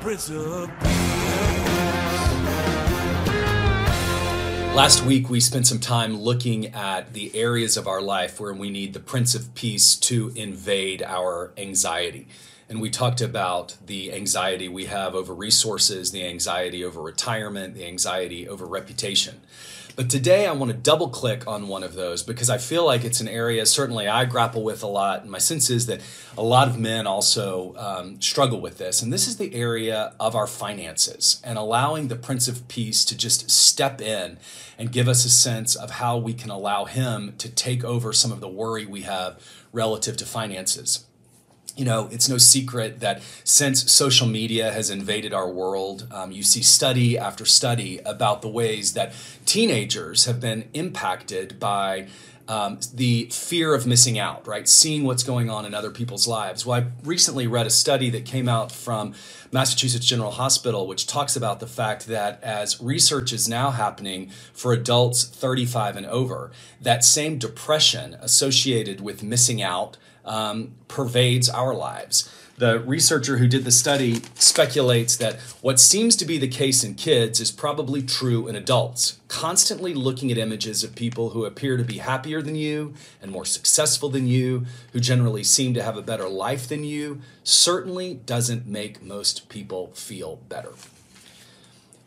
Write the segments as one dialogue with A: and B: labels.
A: Prince of
B: Last week, we spent some time looking at the areas of our life where we need the Prince of Peace to invade our anxiety. And we talked about the anxiety we have over resources, the anxiety over retirement, the anxiety over reputation. But today I want to double click on one of those because I feel like it's an area certainly I grapple with a lot. And my sense is that a lot of men also um, struggle with this. And this is the area of our finances and allowing the Prince of Peace to just step in and give us a sense of how we can allow him to take over some of the worry we have relative to finances you know, it's no secret that since social media has invaded our world, um, you see study after study about the ways that teenagers have been impacted by um, the fear of missing out, right? Seeing what's going on in other people's lives. Well, I recently read a study that came out from Massachusetts General Hospital, which talks about the fact that as research is now happening for adults 35 and over, that same depression associated with missing out um, pervades our lives. The researcher who did the study speculates that what seems to be the case in kids is probably true in adults. Constantly looking at images of people who appear to be happier than you and more successful than you, who generally seem to have a better life than you, certainly doesn't make most people feel better.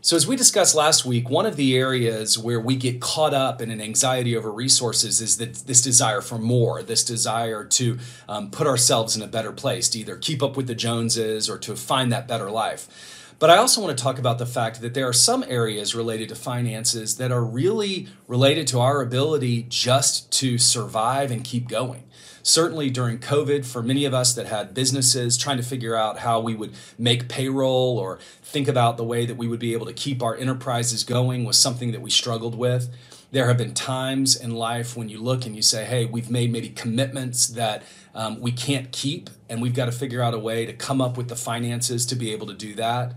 B: So, as we discussed last week, one of the areas where we get caught up in an anxiety over resources is that this desire for more, this desire to um, put ourselves in a better place, to either keep up with the Joneses or to find that better life. But I also want to talk about the fact that there are some areas related to finances that are really related to our ability just to survive and keep going certainly during COVID, for many of us that had businesses, trying to figure out how we would make payroll or think about the way that we would be able to keep our enterprises going was something that we struggled with. There have been times in life when you look and you say, hey, we've made maybe commitments that um, we can't keep, and we've got to figure out a way to come up with the finances to be able to do that.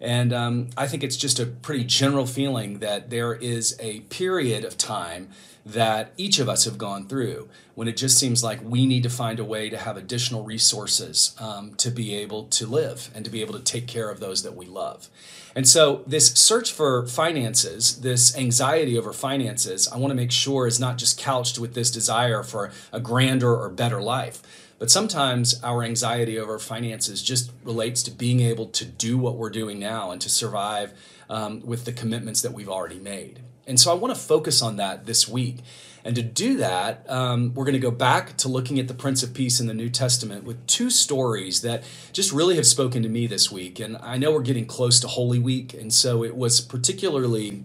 B: And um, I think it's just a pretty general feeling that there is a period of time that each of us have gone through when it just seems like we need to find a way to have additional resources um, to be able to live and to be able to take care of those that we love. And so, this search for finances, this anxiety over finances, I want to make sure is not just couched with this desire for a grander or better life. But sometimes our anxiety over finances just relates to being able to do what we're doing now and to survive um, with the commitments that we've already made. And so I want to focus on that this week. And to do that, um, we're going to go back to looking at the Prince of Peace in the New Testament with two stories that just really have spoken to me this week. And I know we're getting close to Holy Week, and so it was particularly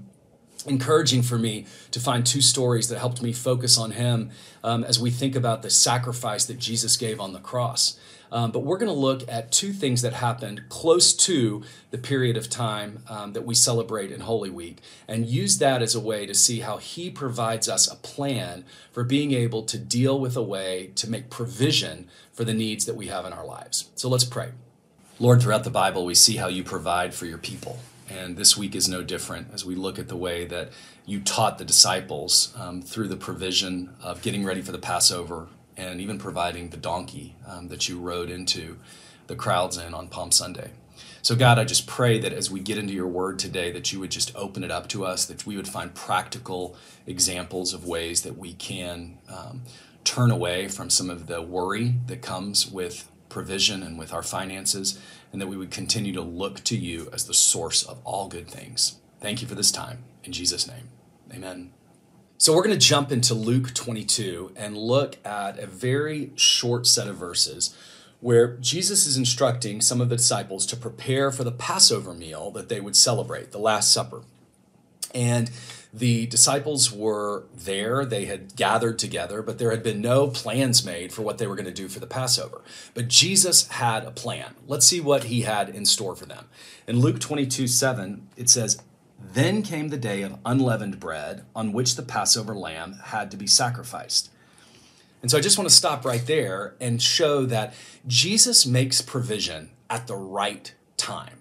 B: encouraging for me to find two stories that helped me focus on him um, as we think about the sacrifice that Jesus gave on the cross. Um, but we're going to look at two things that happened close to the period of time um, that we celebrate in Holy Week and use that as a way to see how He provides us a plan for being able to deal with a way to make provision for the needs that we have in our lives. So let's pray. Lord, throughout the Bible, we see how you provide for your people. And this week is no different as we look at the way that you taught the disciples um, through the provision of getting ready for the Passover and even providing the donkey um, that you rode into the crowds in on Palm Sunday. So, God, I just pray that as we get into your word today, that you would just open it up to us, that we would find practical examples of ways that we can um, turn away from some of the worry that comes with provision and with our finances, and that we would continue to look to you as the source of all good things. Thank you for this time. In Jesus' name, amen. So we're going to jump into Luke 22 and look at a very short set of verses where Jesus is instructing some of the disciples to prepare for the Passover meal that they would celebrate, the Last Supper. And the disciples were there, they had gathered together, but there had been no plans made for what they were going to do for the Passover. But Jesus had a plan. Let's see what he had in store for them. In Luke 22 7, it says, then came the day of unleavened bread on which the Passover lamb had to be sacrificed. And so I just want to stop right there and show that Jesus makes provision at the right time.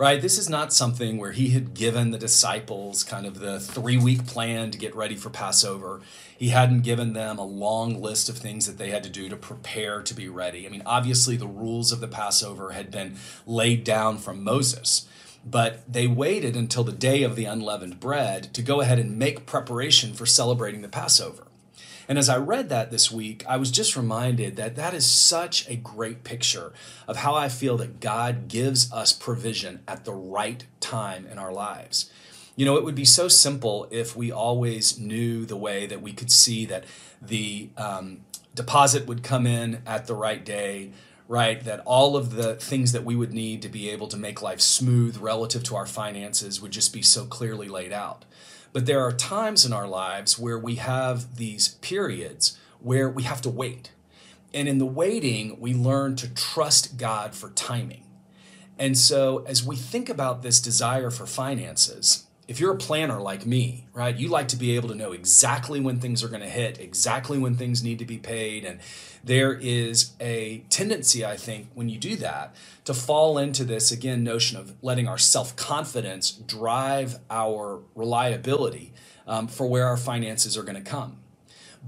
B: Right? This is not something where he had given the disciples kind of the three week plan to get ready for Passover. He hadn't given them a long list of things that they had to do to prepare to be ready. I mean, obviously, the rules of the Passover had been laid down from Moses, but they waited until the day of the unleavened bread to go ahead and make preparation for celebrating the Passover. And as I read that this week, I was just reminded that that is such a great picture of how I feel that God gives us provision at the right time in our lives. You know, it would be so simple if we always knew the way that we could see that the um, deposit would come in at the right day, right? That all of the things that we would need to be able to make life smooth relative to our finances would just be so clearly laid out. But there are times in our lives where we have these periods where we have to wait. And in the waiting, we learn to trust God for timing. And so, as we think about this desire for finances, if you're a planner like me, right, you like to be able to know exactly when things are going to hit, exactly when things need to be paid. And there is a tendency, I think, when you do that, to fall into this, again, notion of letting our self confidence drive our reliability um, for where our finances are going to come.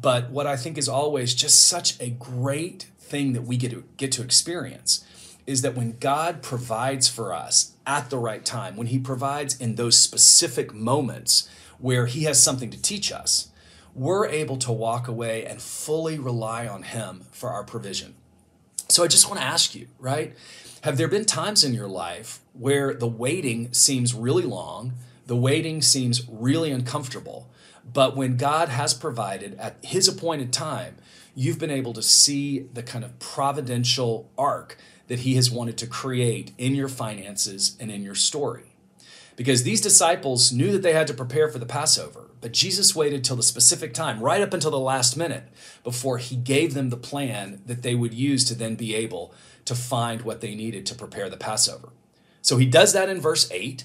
B: But what I think is always just such a great thing that we get to get to experience is that when God provides for us at the right time, when He provides in those specific moments where He has something to teach us, we're able to walk away and fully rely on Him for our provision. So I just want to ask you, right? Have there been times in your life where the waiting seems really long, the waiting seems really uncomfortable, but when God has provided at His appointed time, you've been able to see the kind of providential arc that he has wanted to create in your finances and in your story. Because these disciples knew that they had to prepare for the Passover, but Jesus waited till the specific time, right up until the last minute, before he gave them the plan that they would use to then be able to find what they needed to prepare the Passover. So he does that in verse 8.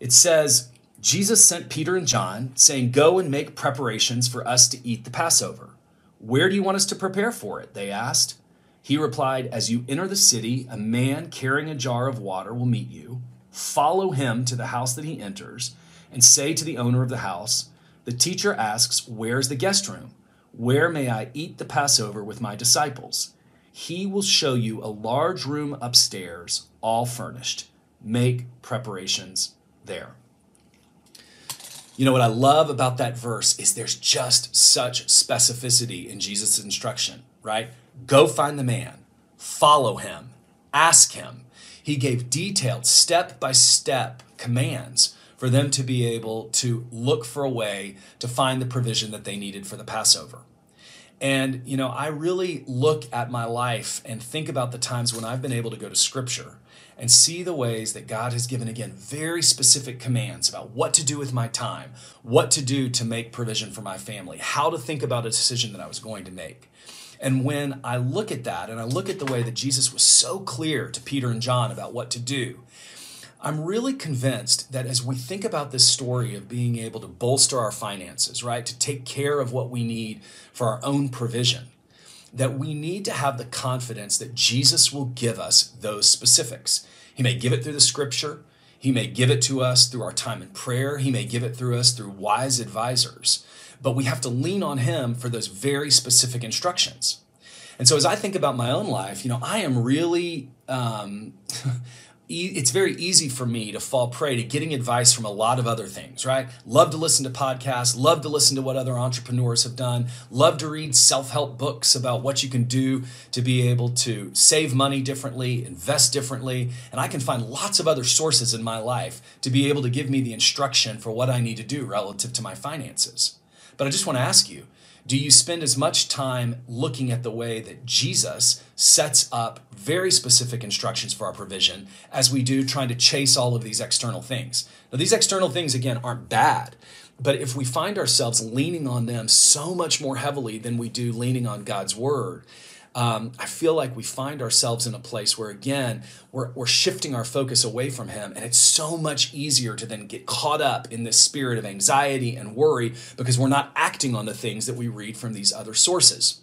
B: It says, Jesus sent Peter and John, saying, Go and make preparations for us to eat the Passover. Where do you want us to prepare for it? They asked. He replied, As you enter the city, a man carrying a jar of water will meet you. Follow him to the house that he enters, and say to the owner of the house, The teacher asks, Where's the guest room? Where may I eat the Passover with my disciples? He will show you a large room upstairs, all furnished. Make preparations there. You know what I love about that verse is there's just such specificity in Jesus' instruction, right? Go find the man, follow him, ask him. He gave detailed, step by step commands for them to be able to look for a way to find the provision that they needed for the Passover. And, you know, I really look at my life and think about the times when I've been able to go to Scripture and see the ways that God has given, again, very specific commands about what to do with my time, what to do to make provision for my family, how to think about a decision that I was going to make. And when I look at that and I look at the way that Jesus was so clear to Peter and John about what to do, I'm really convinced that as we think about this story of being able to bolster our finances, right, to take care of what we need for our own provision, that we need to have the confidence that Jesus will give us those specifics. He may give it through the scripture, He may give it to us through our time in prayer, He may give it through us through wise advisors but we have to lean on Him for those very specific instructions. And so, as I think about my own life, you know, I am really, um, it's very easy for me to fall prey to getting advice from a lot of other things, right? Love to listen to podcasts, love to listen to what other entrepreneurs have done, love to read self help books about what you can do to be able to save money differently, invest differently. And I can find lots of other sources in my life to be able to give me the instruction for what I need to do relative to my finances. But I just want to ask you do you spend as much time looking at the way that Jesus sets up very specific instructions for our provision as we do trying to chase all of these external things? Now, these external things, again, aren't bad. But if we find ourselves leaning on them so much more heavily than we do leaning on God's word, um, I feel like we find ourselves in a place where, again, we're, we're shifting our focus away from Him. And it's so much easier to then get caught up in this spirit of anxiety and worry because we're not acting on the things that we read from these other sources.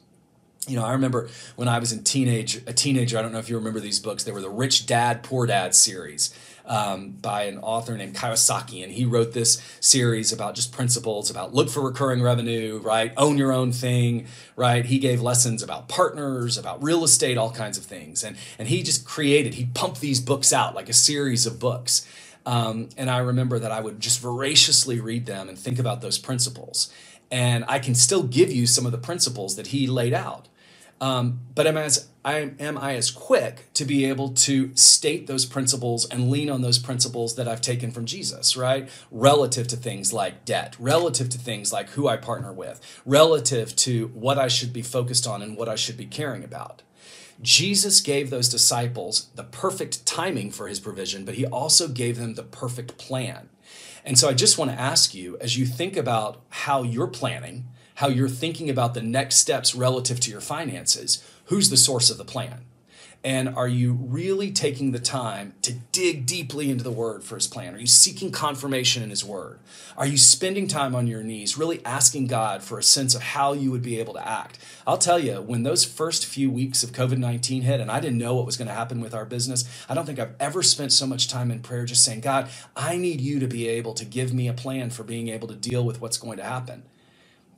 B: you know, I remember when I was in teenage a teenager. I don't know if you remember these books. They were the Rich Dad Poor Dad series um, by an author named Kiyosaki, and he wrote this series about just principles about look for recurring revenue, right? Own your own thing, right? He gave lessons about partners, about real estate, all kinds of things, and and he just created. He pumped these books out like a series of books. Um, and I remember that I would just voraciously read them and think about those principles. And I can still give you some of the principles that he laid out. Um, but as I am I as quick to be able to state those principles and lean on those principles that I've taken from Jesus, right? Relative to things like debt, relative to things like who I partner with, relative to what I should be focused on and what I should be caring about. Jesus gave those disciples the perfect timing for his provision, but he also gave them the perfect plan. And so I just want to ask you as you think about how you're planning, how you're thinking about the next steps relative to your finances, who's the source of the plan? And are you really taking the time to dig deeply into the word for his plan? Are you seeking confirmation in his word? Are you spending time on your knees, really asking God for a sense of how you would be able to act? I'll tell you, when those first few weeks of COVID 19 hit and I didn't know what was going to happen with our business, I don't think I've ever spent so much time in prayer just saying, God, I need you to be able to give me a plan for being able to deal with what's going to happen.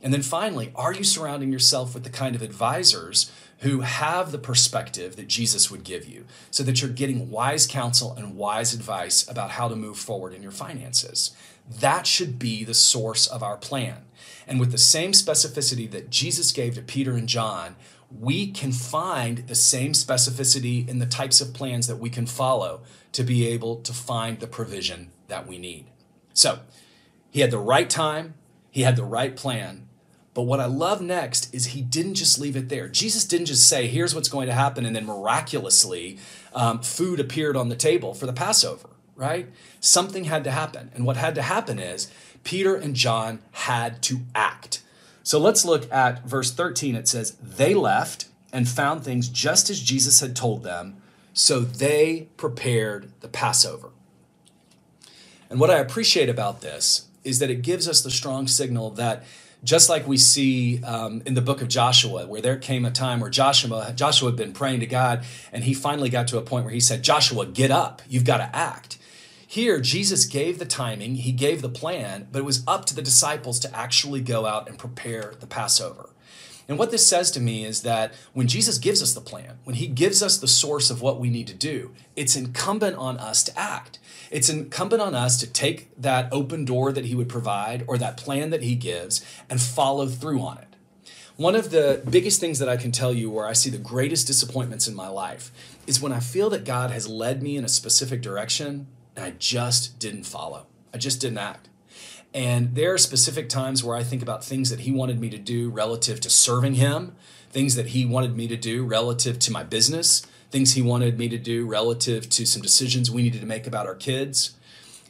B: And then finally, are you surrounding yourself with the kind of advisors who have the perspective that Jesus would give you so that you're getting wise counsel and wise advice about how to move forward in your finances? That should be the source of our plan. And with the same specificity that Jesus gave to Peter and John, we can find the same specificity in the types of plans that we can follow to be able to find the provision that we need. So, he had the right time, he had the right plan, but what I love next is he didn't just leave it there. Jesus didn't just say, here's what's going to happen, and then miraculously, um, food appeared on the table for the Passover, right? Something had to happen. And what had to happen is Peter and John had to act. So let's look at verse 13. It says, They left and found things just as Jesus had told them, so they prepared the Passover. And what I appreciate about this is that it gives us the strong signal that just like we see um, in the book of Joshua, where there came a time where Joshua Joshua had been praying to God, and he finally got to a point where he said, "Joshua, get up! You've got to act." Here, Jesus gave the timing, he gave the plan, but it was up to the disciples to actually go out and prepare the Passover. And what this says to me is that when Jesus gives us the plan, when he gives us the source of what we need to do, it's incumbent on us to act. It's incumbent on us to take that open door that he would provide or that plan that he gives and follow through on it. One of the biggest things that I can tell you where I see the greatest disappointments in my life is when I feel that God has led me in a specific direction and I just didn't follow. I just didn't act. And there are specific times where I think about things that he wanted me to do relative to serving him, things that he wanted me to do relative to my business, things he wanted me to do relative to some decisions we needed to make about our kids.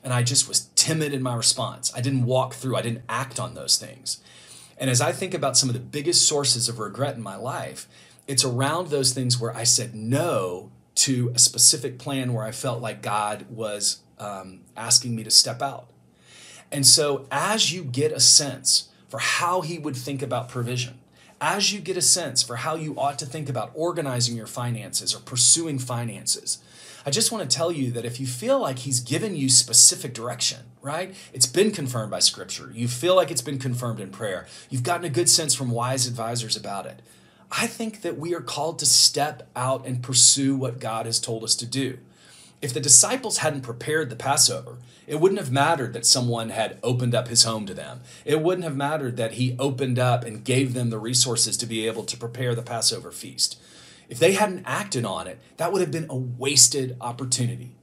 B: And I just was timid in my response. I didn't walk through, I didn't act on those things. And as I think about some of the biggest sources of regret in my life, it's around those things where I said no to a specific plan where I felt like God was um, asking me to step out. And so, as you get a sense for how He would think about provision, as you get a sense for how you ought to think about organizing your finances or pursuing finances, I just want to tell you that if you feel like He's given you specific direction, right? It's been confirmed by Scripture. You feel like it's been confirmed in prayer. You've gotten a good sense from wise advisors about it. I think that we are called to step out and pursue what God has told us to do. If the disciples hadn't prepared the Passover, it wouldn't have mattered that someone had opened up his home to them. It wouldn't have mattered that he opened up and gave them the resources to be able to prepare the Passover feast. If they hadn't acted on it, that would have been a wasted opportunity.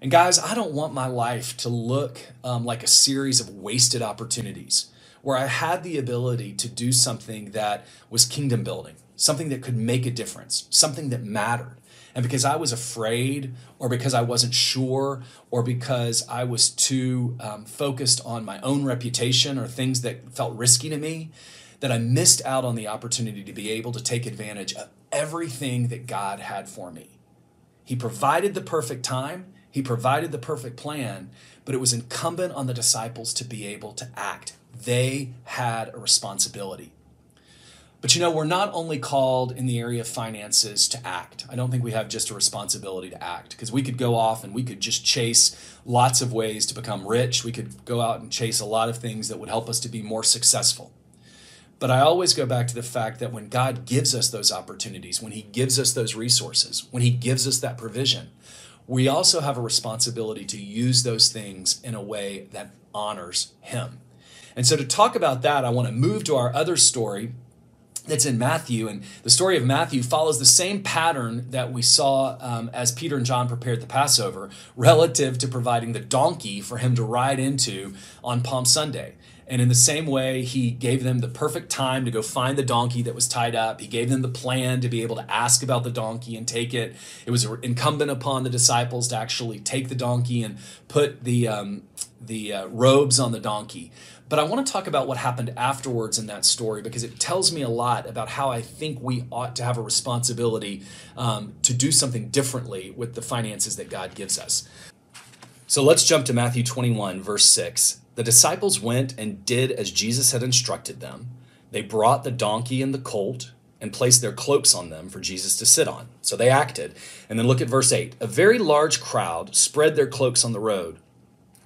B: And guys, I don't want my life to look um, like a series of wasted opportunities where I had the ability to do something that was kingdom building, something that could make a difference, something that mattered. And because I was afraid, or because I wasn't sure, or because I was too um, focused on my own reputation or things that felt risky to me, that I missed out on the opportunity to be able to take advantage of everything that God had for me. He provided the perfect time, He provided the perfect plan, but it was incumbent on the disciples to be able to act. They had a responsibility. But you know, we're not only called in the area of finances to act. I don't think we have just a responsibility to act because we could go off and we could just chase lots of ways to become rich. We could go out and chase a lot of things that would help us to be more successful. But I always go back to the fact that when God gives us those opportunities, when He gives us those resources, when He gives us that provision, we also have a responsibility to use those things in a way that honors Him. And so, to talk about that, I want to move to our other story that's in Matthew. And the story of Matthew follows the same pattern that we saw um, as Peter and John prepared the Passover relative to providing the donkey for him to ride into on Palm Sunday. And in the same way, he gave them the perfect time to go find the donkey that was tied up. He gave them the plan to be able to ask about the donkey and take it. It was incumbent upon the disciples to actually take the donkey and put the um, the uh, robes on the donkey. But I want to talk about what happened afterwards in that story because it tells me a lot about how I think we ought to have a responsibility um, to do something differently with the finances that God gives us. So let's jump to Matthew 21, verse 6. The disciples went and did as Jesus had instructed them. They brought the donkey and the colt and placed their cloaks on them for Jesus to sit on. So they acted. And then look at verse 8. A very large crowd spread their cloaks on the road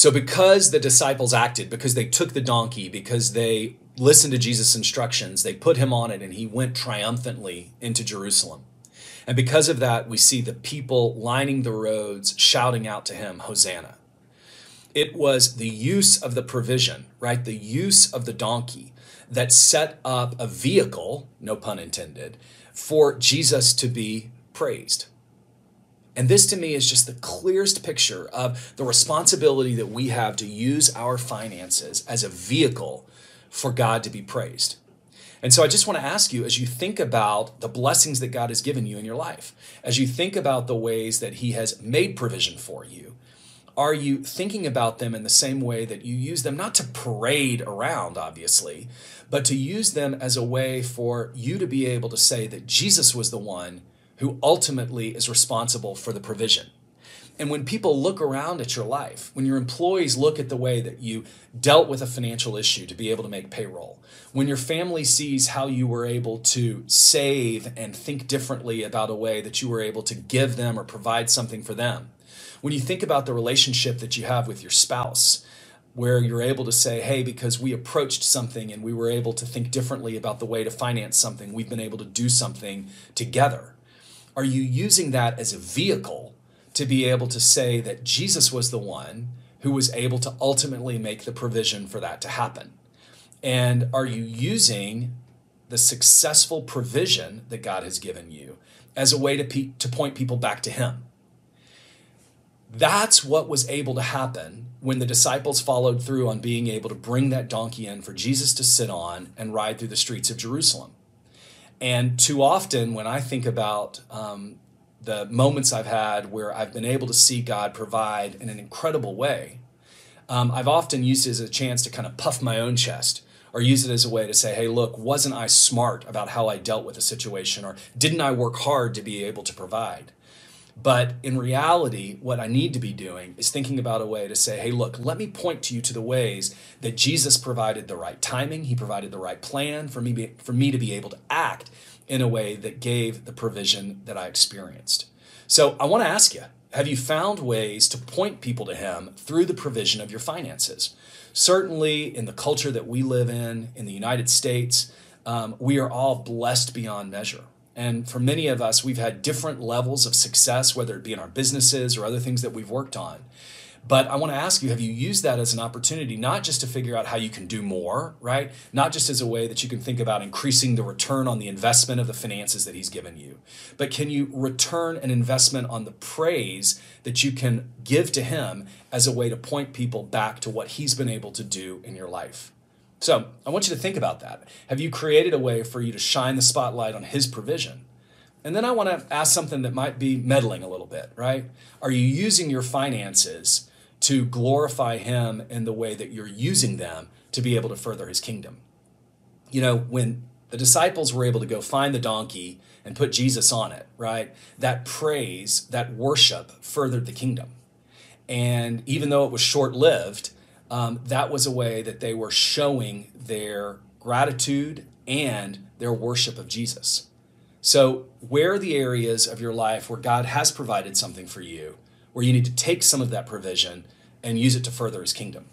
B: So, because the disciples acted, because they took the donkey, because they listened to Jesus' instructions, they put him on it and he went triumphantly into Jerusalem. And because of that, we see the people lining the roads shouting out to him, Hosanna. It was the use of the provision, right? The use of the donkey that set up a vehicle, no pun intended, for Jesus to be praised. And this to me is just the clearest picture of the responsibility that we have to use our finances as a vehicle for God to be praised. And so I just want to ask you as you think about the blessings that God has given you in your life, as you think about the ways that He has made provision for you, are you thinking about them in the same way that you use them, not to parade around, obviously, but to use them as a way for you to be able to say that Jesus was the one who ultimately is responsible for the provision. And when people look around at your life, when your employees look at the way that you dealt with a financial issue to be able to make payroll, when your family sees how you were able to save and think differently about a way that you were able to give them or provide something for them, when you think about the relationship that you have with your spouse, where you're able to say, hey, because we approached something and we were able to think differently about the way to finance something, we've been able to do something together are you using that as a vehicle to be able to say that Jesus was the one who was able to ultimately make the provision for that to happen? And are you using the successful provision that God has given you as a way to, pe- to point people back to Him? That's what was able to happen when the disciples followed through on being able to bring that donkey in for Jesus to sit on and ride through the streets of Jerusalem. And too often, when I think about um, the moments I've had where I've been able to see God provide in an incredible way, um, I've often used it as a chance to kind of puff my own chest or use it as a way to say, hey, look, wasn't I smart about how I dealt with a situation? Or didn't I work hard to be able to provide? But in reality, what I need to be doing is thinking about a way to say, hey, look, let me point to you to the ways that Jesus provided the right timing. He provided the right plan for me, be, for me to be able to act in a way that gave the provision that I experienced. So I want to ask you have you found ways to point people to Him through the provision of your finances? Certainly, in the culture that we live in, in the United States, um, we are all blessed beyond measure. And for many of us, we've had different levels of success, whether it be in our businesses or other things that we've worked on. But I want to ask you have you used that as an opportunity, not just to figure out how you can do more, right? Not just as a way that you can think about increasing the return on the investment of the finances that He's given you, but can you return an investment on the praise that you can give to Him as a way to point people back to what He's been able to do in your life? So I want you to think about that. Have you created a way for you to shine the spotlight on His provision, And then I want to ask something that might be meddling a little bit, right? Are you using your finances to glorify Him in the way that you're using them to be able to further His kingdom? You know, when the disciples were able to go find the donkey and put Jesus on it, right? That praise, that worship furthered the kingdom. And even though it was short lived, um, that was a way that they were showing their gratitude and their worship of Jesus. So, where are the areas of your life where God has provided something for you, where you need to take some of that provision and use it to further his kingdom?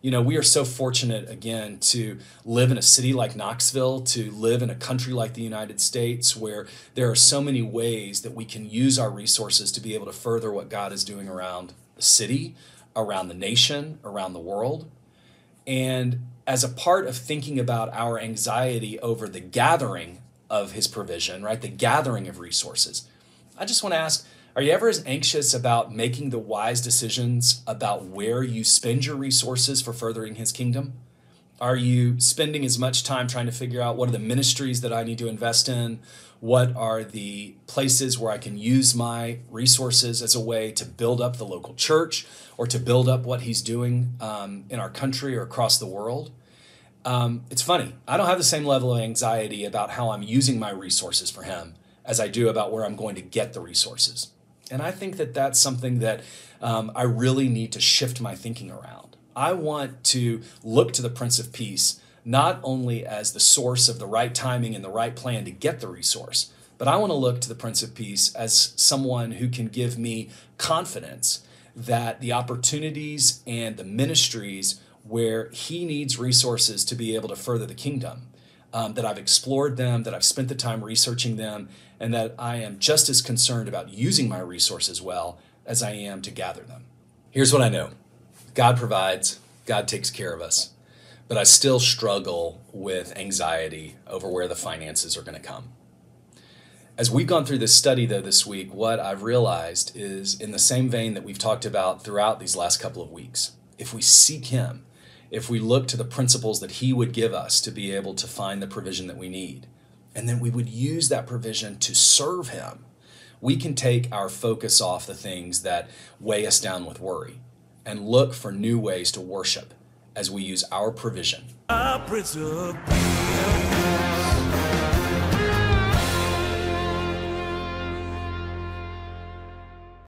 B: You know, we are so fortunate again to live in a city like Knoxville, to live in a country like the United States, where there are so many ways that we can use our resources to be able to further what God is doing around the city, around the nation, around the world. And as a part of thinking about our anxiety over the gathering of his provision, right? The gathering of resources. I just want to ask are you ever as anxious about making the wise decisions about where you spend your resources for furthering his kingdom? Are you spending as much time trying to figure out what are the ministries that I need to invest in? What are the places where I can use my resources as a way to build up the local church or to build up what he's doing um, in our country or across the world? Um, it's funny. I don't have the same level of anxiety about how I'm using my resources for him as I do about where I'm going to get the resources. And I think that that's something that um, I really need to shift my thinking around. I want to look to the Prince of Peace not only as the source of the right timing and the right plan to get the resource, but I want to look to the Prince of Peace as someone who can give me confidence that the opportunities and the ministries where he needs resources to be able to further the kingdom. Um, that I've explored them, that I've spent the time researching them, and that I am just as concerned about using my resources well as I am to gather them. Here's what I know God provides, God takes care of us, but I still struggle with anxiety over where the finances are going to come. As we've gone through this study, though, this week, what I've realized is in the same vein that we've talked about throughout these last couple of weeks. If we seek Him, if we look to the principles that He would give us to be able to find the provision that we need, and then we would use that provision to serve Him, we can take our focus off the things that weigh us down with worry and look for new ways to worship as we use our provision.